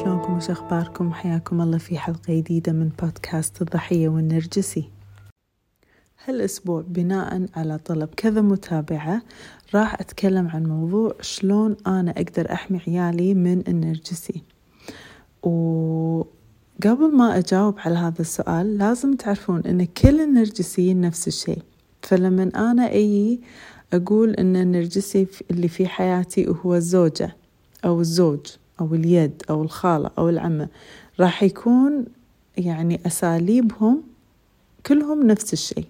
شلونكم وش أخباركم حياكم الله في حلقة جديدة من بودكاست الضحية والنرجسي. هالأسبوع بناء على طلب كذا متابعة راح أتكلم عن موضوع شلون أنا أقدر أحمي عيالي من النرجسي. وقبل ما أجاوب على هذا السؤال لازم تعرفون أن كل النرجسيين نفس الشيء. فلما أنا أي أقول أن النرجسي اللي في حياتي هو الزوجة أو الزوج. أو اليد أو الخالة أو العمة راح يكون يعني أساليبهم كلهم نفس الشيء.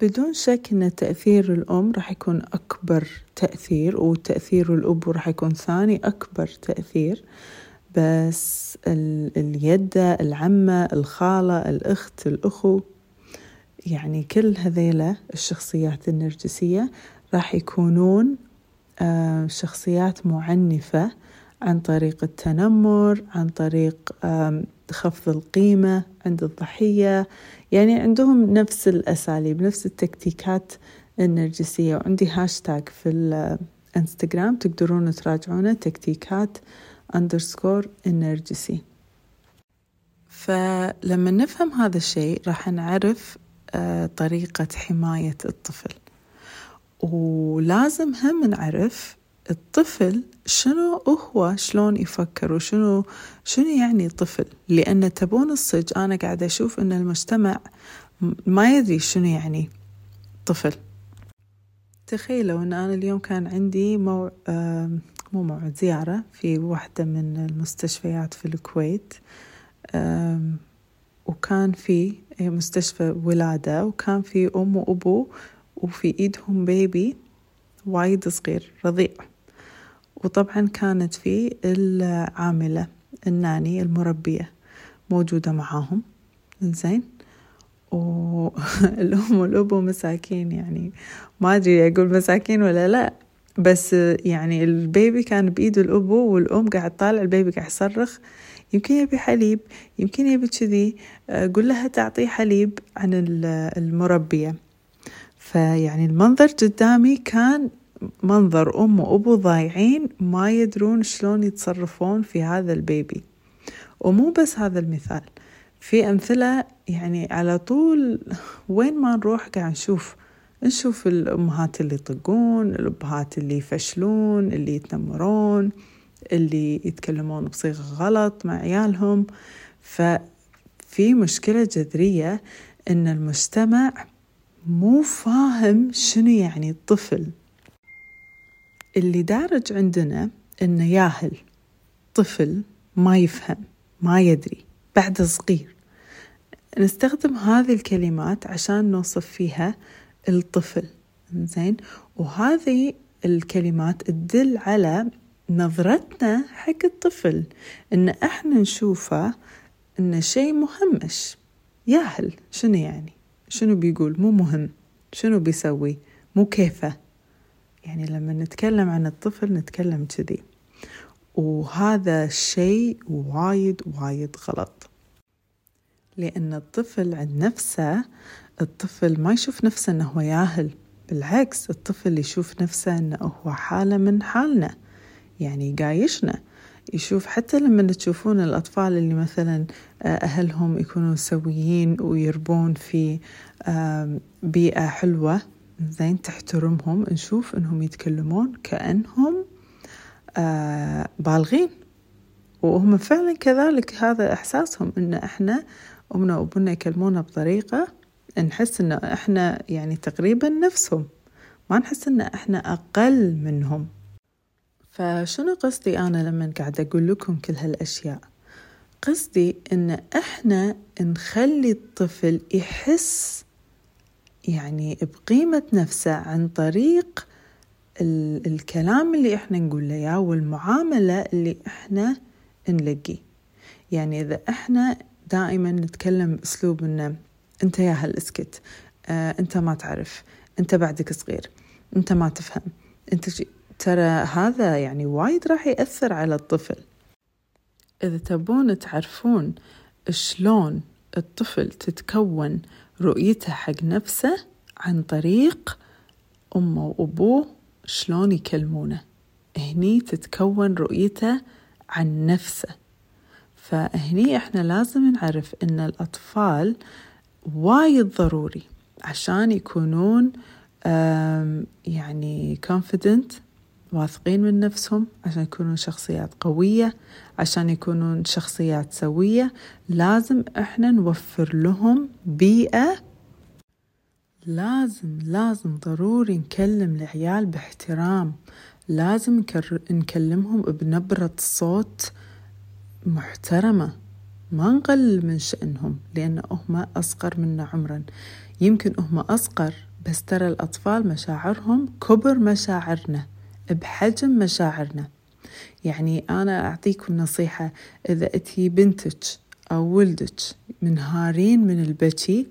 بدون شك أن تأثير الأم راح يكون أكبر تأثير وتأثير الأب راح يكون ثاني أكبر تأثير. بس اليدة العمة الخالة الأخت الأخو يعني كل هذيلة الشخصيات النرجسية راح يكونون آه، شخصيات معنفة عن طريق التنمر عن طريق خفض القيمة عند الضحية. يعني عندهم نفس الأساليب نفس التكتيكات النرجسية. وعندي هاشتاج في الانستغرام تقدرون تراجعونه تكتيكات underscore النرجسي. فلما نفهم هذا الشيء راح نعرف آه، طريقة حماية الطفل. ولازم هم نعرف الطفل شنو هو؟ شلون يفكر؟ وشنو شنو يعني طفل لأن تبون الصج أنا قاعدة أشوف أن المجتمع ما يدري شنو يعني طفل. تخيلوا أن أنا اليوم كان عندي مو... مو موعد زيارة في واحدة من المستشفيات في الكويت. وكان في مستشفى ولادة وكان في أم وأبو وفي إيدهم بيبي وايد صغير رضيع. وطبعا كانت في العاملة الناني المربية موجودة معاهم. زين. والأم والأبو مساكين يعني. ما أدري أقول مساكين ولا لا. بس يعني البيبي كان بإيد الأبو والأم قاعد طالع البيبي قاعد يصرخ. يمكن يبي حليب يمكن يبي كذي. قول لها تعطيه حليب عن المربية. فيعني المنظر قدامي كان منظر أم وأبو ضايعين ما يدرون شلون يتصرفون في هذا البيبي. ومو بس هذا المثال في أمثلة يعني على طول وين ما نروح قاعد نشوف نشوف الأمهات اللي يطقون الأبهات اللي يفشلون اللي يتنمرون اللي يتكلمون بصيغة غلط مع عيالهم. ففي مشكلة جذرية إن المجتمع مو فاهم شنو يعني الطفل. اللي دارج عندنا إنه ياهل طفل ما يفهم ما يدري بعد صغير. نستخدم هذه الكلمات عشان نوصف فيها الطفل. زين وهذه الكلمات تدل على نظرتنا حق الطفل إن إحنا نشوفه إنه شيء مهمش. ياهل شنو يعني؟ شنو بيقول؟ مو مهم. شنو بيسوي؟ مو كيفه. يعني لما نتكلم عن الطفل نتكلم كذي. وهذا الشيء وايد وايد غلط. لأن الطفل عند نفسه الطفل ما يشوف نفسه أنه هو ياهل. بالعكس الطفل يشوف نفسه أنه هو حالة من حالنا يعني يقايشنا. يشوف حتى لما تشوفون الأطفال اللي مثلا آه، أهلهم يكونوا سويين ويربون في بيئة حلوة زين تحترمهم نشوف إنهم يتكلمون كأنهم آه بالغين. وهم فعلا كذلك هذا إحساسهم إن إحنا أمنا وأبونا يكلمونا بطريقة نحس إن إحنا يعني تقريبا نفسهم. ما نحس إن إحنا أقل منهم. فشنو قصدي أنا لما قاعدة أقول لكم كل هالأشياء؟ قصدي إن إحنا نخلي الطفل يحس يعني بقيمة نفسه عن طريق الكلام اللي إحنا نقول له إياه والمعاملة اللي إحنا نلقيه. يعني إذا إحنا دائما نتكلم بأسلوب إنه أنت يا هل اسكت آه أنت ما تعرف أنت بعدك صغير أنت ما تفهم أنت ترى هذا يعني وايد راح يأثر على الطفل. إذا تبون تعرفون شلون الطفل تتكون رؤيته حق نفسه عن طريق أمه وأبوه شلون يكلمونه. هني تتكون رؤيته عن نفسه. فهني إحنا لازم نعرف إن الأطفال وايد ضروري عشان يكونون يعني confident واثقين من نفسهم عشان يكونون شخصيات قوية عشان يكونون شخصيات سوية. لازم إحنا نوفر لهم بيئة. لازم لازم ضروري نكلم العيال باحترام. لازم نكلمهم بنبرة صوت محترمة. ما نقلل من شأنهم لأن هم أصغر منا عمرا. يمكن هم أصغر بس ترى الأطفال مشاعرهم كبر مشاعرنا. بحجم مشاعرنا. يعني أنا أعطيكم نصيحة إذا أتي بنتك أو ولدك منهارين من البكي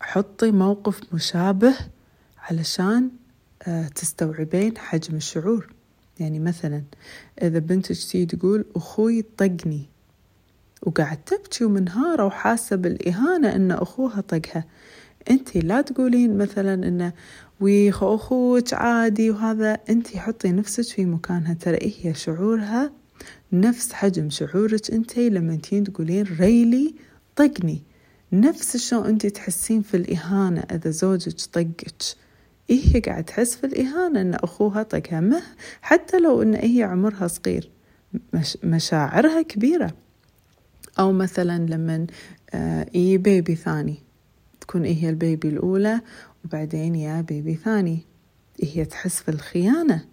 حطي موقف مشابه علشان آه، تستوعبين حجم الشعور. يعني مثلا إذا بنتك تي تقول أخوي طقني. وقاعد تبكي ومنهارة وحاسة بالإهانة إن أخوها طقها. أنت لا تقولين مثلا إنه ويخ أخوك عادي وهذا أنت حطي نفسك في مكانها. ترى هي شعورها؟ نفس حجم شعورك أنت لما انتين تقولين ريلي طقني نفس شلون أنت تحسين في الإهانة إذا زوجك طقك. إيه هي قاعد تحس في الإهانة؟ إن أخوها طقها. مه حتى لو إن هي عمرها صغير. مش مشاعرها كبيرة. أو مثلا لما آه إيه بيبي ثاني. تكون إيه البيبي الأولى وبعدين يا بيبي ثاني. هي تحس في الخيانة.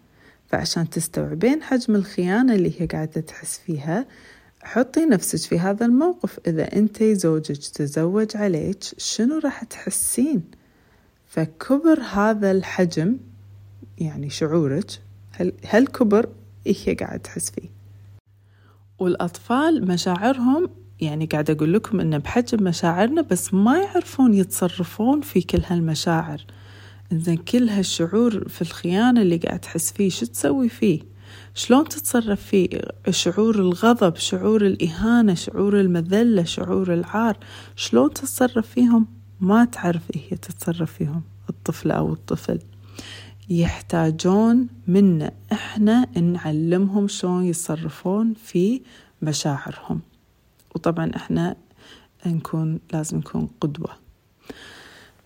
فعشان تستوعبين حجم الخيانة اللي هي قاعدة تحس فيها حطي نفسك في هذا الموقف. إذا أنت زوجك تزوج عليك شنو راح تحسين؟ فكبر هذا الحجم يعني شعورك هل, هل كبر إيه هي قاعد تحس فيه. والأطفال مشاعرهم يعني قاعد أقول لكم إنه بحجم مشاعرنا بس ما يعرفون يتصرفون في كل هالمشاعر. إنزين كل هالشعور في الخيانة اللي قاعد تحس فيه شو تسوي فيه؟ شلون تتصرف فيه؟ شعور الغضب شعور الإهانة شعور المذلة شعور العار شلون تتصرف فيهم؟ ما تعرف إيه هي تتصرف فيهم الطفلة أو الطفل. يحتاجون منا إحنا نعلمهم شلون يتصرفون في مشاعرهم. وطبعا إحنا نكون لازم نكون قدوة.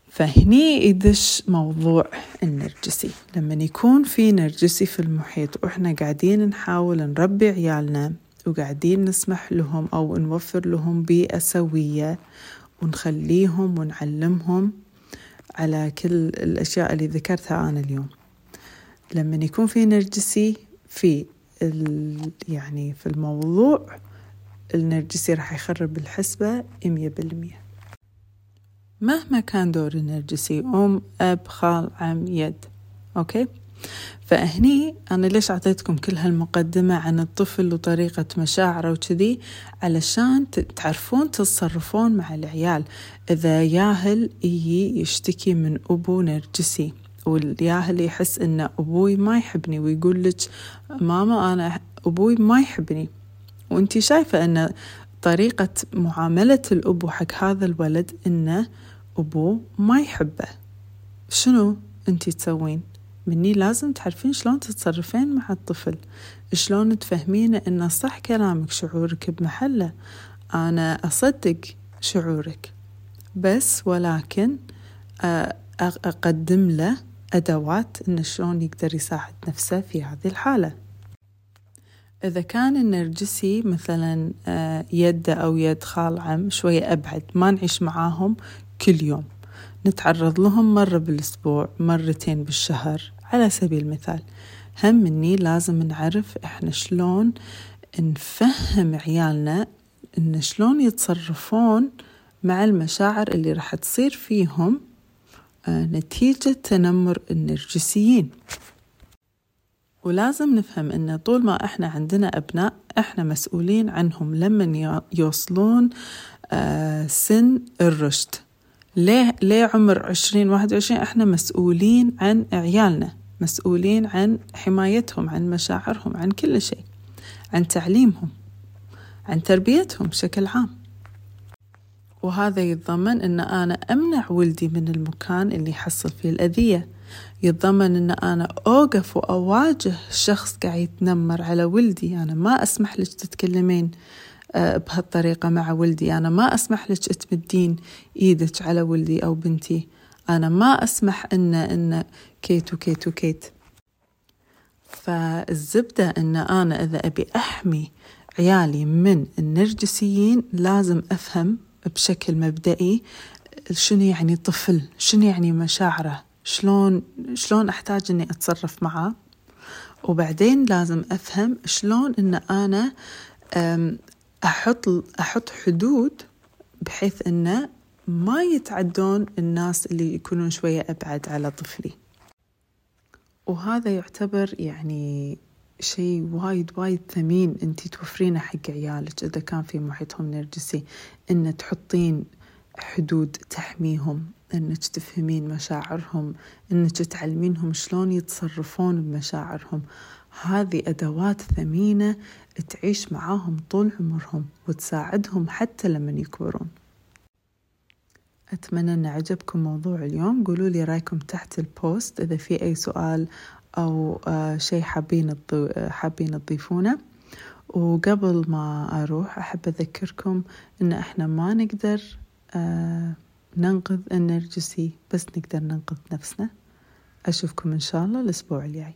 فهني يدش موضوع النرجسي. لما يكون في نرجسي في المحيط وإحنا قاعدين نحاول نربي عيالنا وقاعدين نسمح لهم أو نوفر لهم بيئة سوية ونخليهم ونعلمهم على كل الأشياء اللي ذكرتها أنا اليوم. لما يكون في نرجسي في يعني في الموضوع النرجسي راح يخرب الحسبة مية بالمية. مهما كان دور النرجسي أم أب خال عم يد. أوكي؟ فهني أنا ليش أعطيتكم كل هالمقدمة عن الطفل وطريقة مشاعره وكذي؟ علشان تعرفون تتصرفون مع العيال. إذا ياهل يجي يشتكي من أبو نرجسي والياهل يحس إن أبوي ما يحبني ويقول لك ماما أنا أبوي ما يحبني. وانتي شايفة أن طريقة معاملة الأبو حق هذا الولد إنه أبوه ما يحبه. شنو انتي تسوين؟ مني لازم تعرفين شلون تتصرفين مع الطفل. شلون تفهمينه إنه صح كلامك شعورك بمحله. أنا أصدق شعورك. بس ولكن أقدم له أدوات إنه شلون يقدر يساعد نفسه في هذه الحالة. إذا كان النرجسي مثلا يده أو يد خال عم شوية أبعد ما نعيش معاهم كل يوم. نتعرض لهم مرة بالأسبوع مرتين بالشهر على سبيل المثال. هم مني لازم نعرف إحنا شلون نفهم عيالنا إن شلون يتصرفون مع المشاعر اللي راح تصير فيهم نتيجة تنمر النرجسيين. ولازم نفهم إن طول ما إحنا عندنا أبناء إحنا مسؤولين عنهم لما يوصلون سن الرشد. ليه ليه عمر عشرين واحد وعشرين؟ إحنا مسؤولين عن عيالنا مسؤولين عن حمايتهم عن مشاعرهم عن كل شيء عن تعليمهم عن تربيتهم بشكل عام. وهذا يتضمن أن أنا أمنع ولدي من المكان اللي يحصل فيه الأذية. يتضمن أن أنا أوقف وأواجه شخص قاعد يتنمر على ولدي. أنا ما أسمح لك تتكلمين آه، بهالطريقة مع ولدي. أنا ما أسمح لك تمدين إيدك على ولدي أو بنتي. أنا ما أسمح إن إن كيت وكيت وكيت. فالزبدة إن أنا إذا أبي أحمي عيالي من النرجسيين لازم أفهم بشكل مبدئي شنو يعني طفل شنو يعني مشاعره. شلون شلون أحتاج إني أتصرف معاه وبعدين لازم أفهم شلون إن أنا أحط أحط حدود بحيث إنه ما يتعدون الناس اللي يكونون شوية أبعد على طفلي. وهذا يعتبر يعني شيء وايد وايد ثمين انتي توفرينه حق عيالك إذا كان في محيطهم نرجسي إن تحطين حدود تحميهم. إنك تفهمين مشاعرهم إنك تعلمينهم شلون يتصرفون بمشاعرهم. هذه أدوات ثمينة تعيش معاهم طول عمرهم وتساعدهم حتى لما يكبرون. أتمنى أن عجبكم موضوع اليوم. قولوا لي رأيكم تحت البوست إذا في أي سؤال أو آه، شيء حابين حابين تضيفونه. وقبل ما أروح أحب أذكركم إن إحنا ما نقدر آه، ننقذ النرجسي بس نقدر ننقذ نفسنا. أشوفكم إن شاء الله الأسبوع الجاي.